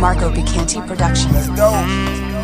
Marco Bicanti Productions. Let's go.